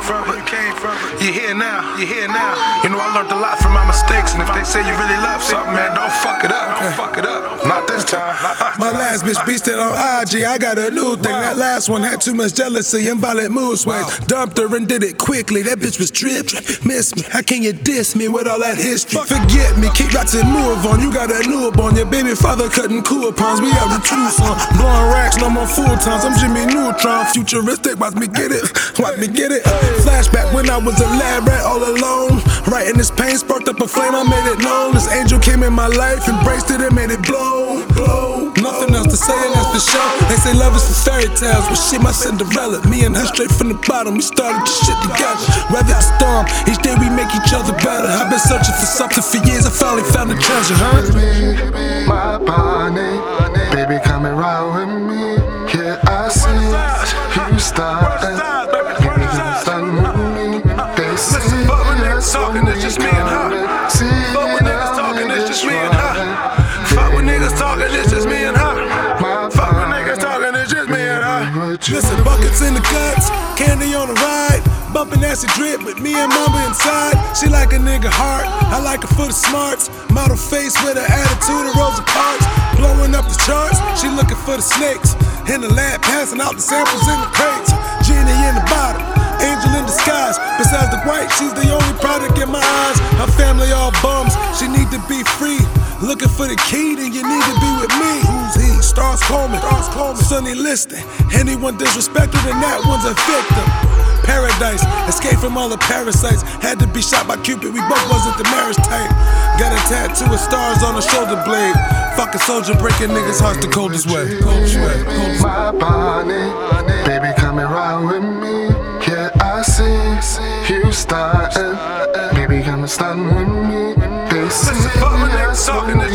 came from. You're here now. You're here now. You know I learned a lot from my mistakes, and if they say you really love something, man, don't fuck it up. Don't fuck it up. Not this time. My last bitch beasted on IG. I got a new thing. That last one had too much jealousy and violent mood swings. Dumped her and did it quickly. That bitch was drip. Miss me. How can you diss me with all that history? Forget me. Keep lots and move on. You got a new on. Your baby father cutting coupons. We have out in Tucson. Blowing racks, no more full times. I'm Jimmy Neutron. Futuristic. Watch me get it. Watch me get it. Flashback when I was a lab rat all alone. Writing this pain sparked up a flame. I made it known. This angel came in my life, embraced it and made it blow. Blow. Nothing else to say, and that's for sure. They say love is for fairy tales, but shit, my Cinderella. Me and her straight from the bottom, we started this shit together. Weather the storm, each day we make each other better. I've been searching for something for years, I finally found the treasure, huh? Baby, my bunny, baby, coming round with me. Yeah, I see you starting. Uh-uh. Baby, come stand with me. They see Listen, fuck with niggas talking, it's just me and her. Fuck with niggas talking, it's just me and her. Fuck with niggas talking, it's just me and her. Talking, it's just me and her. what you Listen, buckets in the guts, candy on the ride. Bumping acid drip with me and mama inside. She like a nigga heart, I like her for the smarts. Model face with an attitude of Rosa Parks. Blowing up the charts, she looking for the snakes. In the lab, passing out the samples in the crates. Genie in the bottle, angel in disguise. Besides the white, she's the only product in my eyes. Her family all bums, she need to be free. Looking for the key, Starz Coleman, Starz Coleman, Sonny Liston. Anyone disrespected, and that one's a victim. Paradise, escape from all the parasites. Had to be shot by Cupid, we both wasn't the marriage type. Got a tattoo of stars on the shoulder blade. Fucking soldier breaking niggas' hearts the coldest way. Coldest way. Coldest way. My bunny, baby, coming round with me. Yeah, I see you starting. Baby, come and stand with me. They see Listen, fuck with niggas talking, when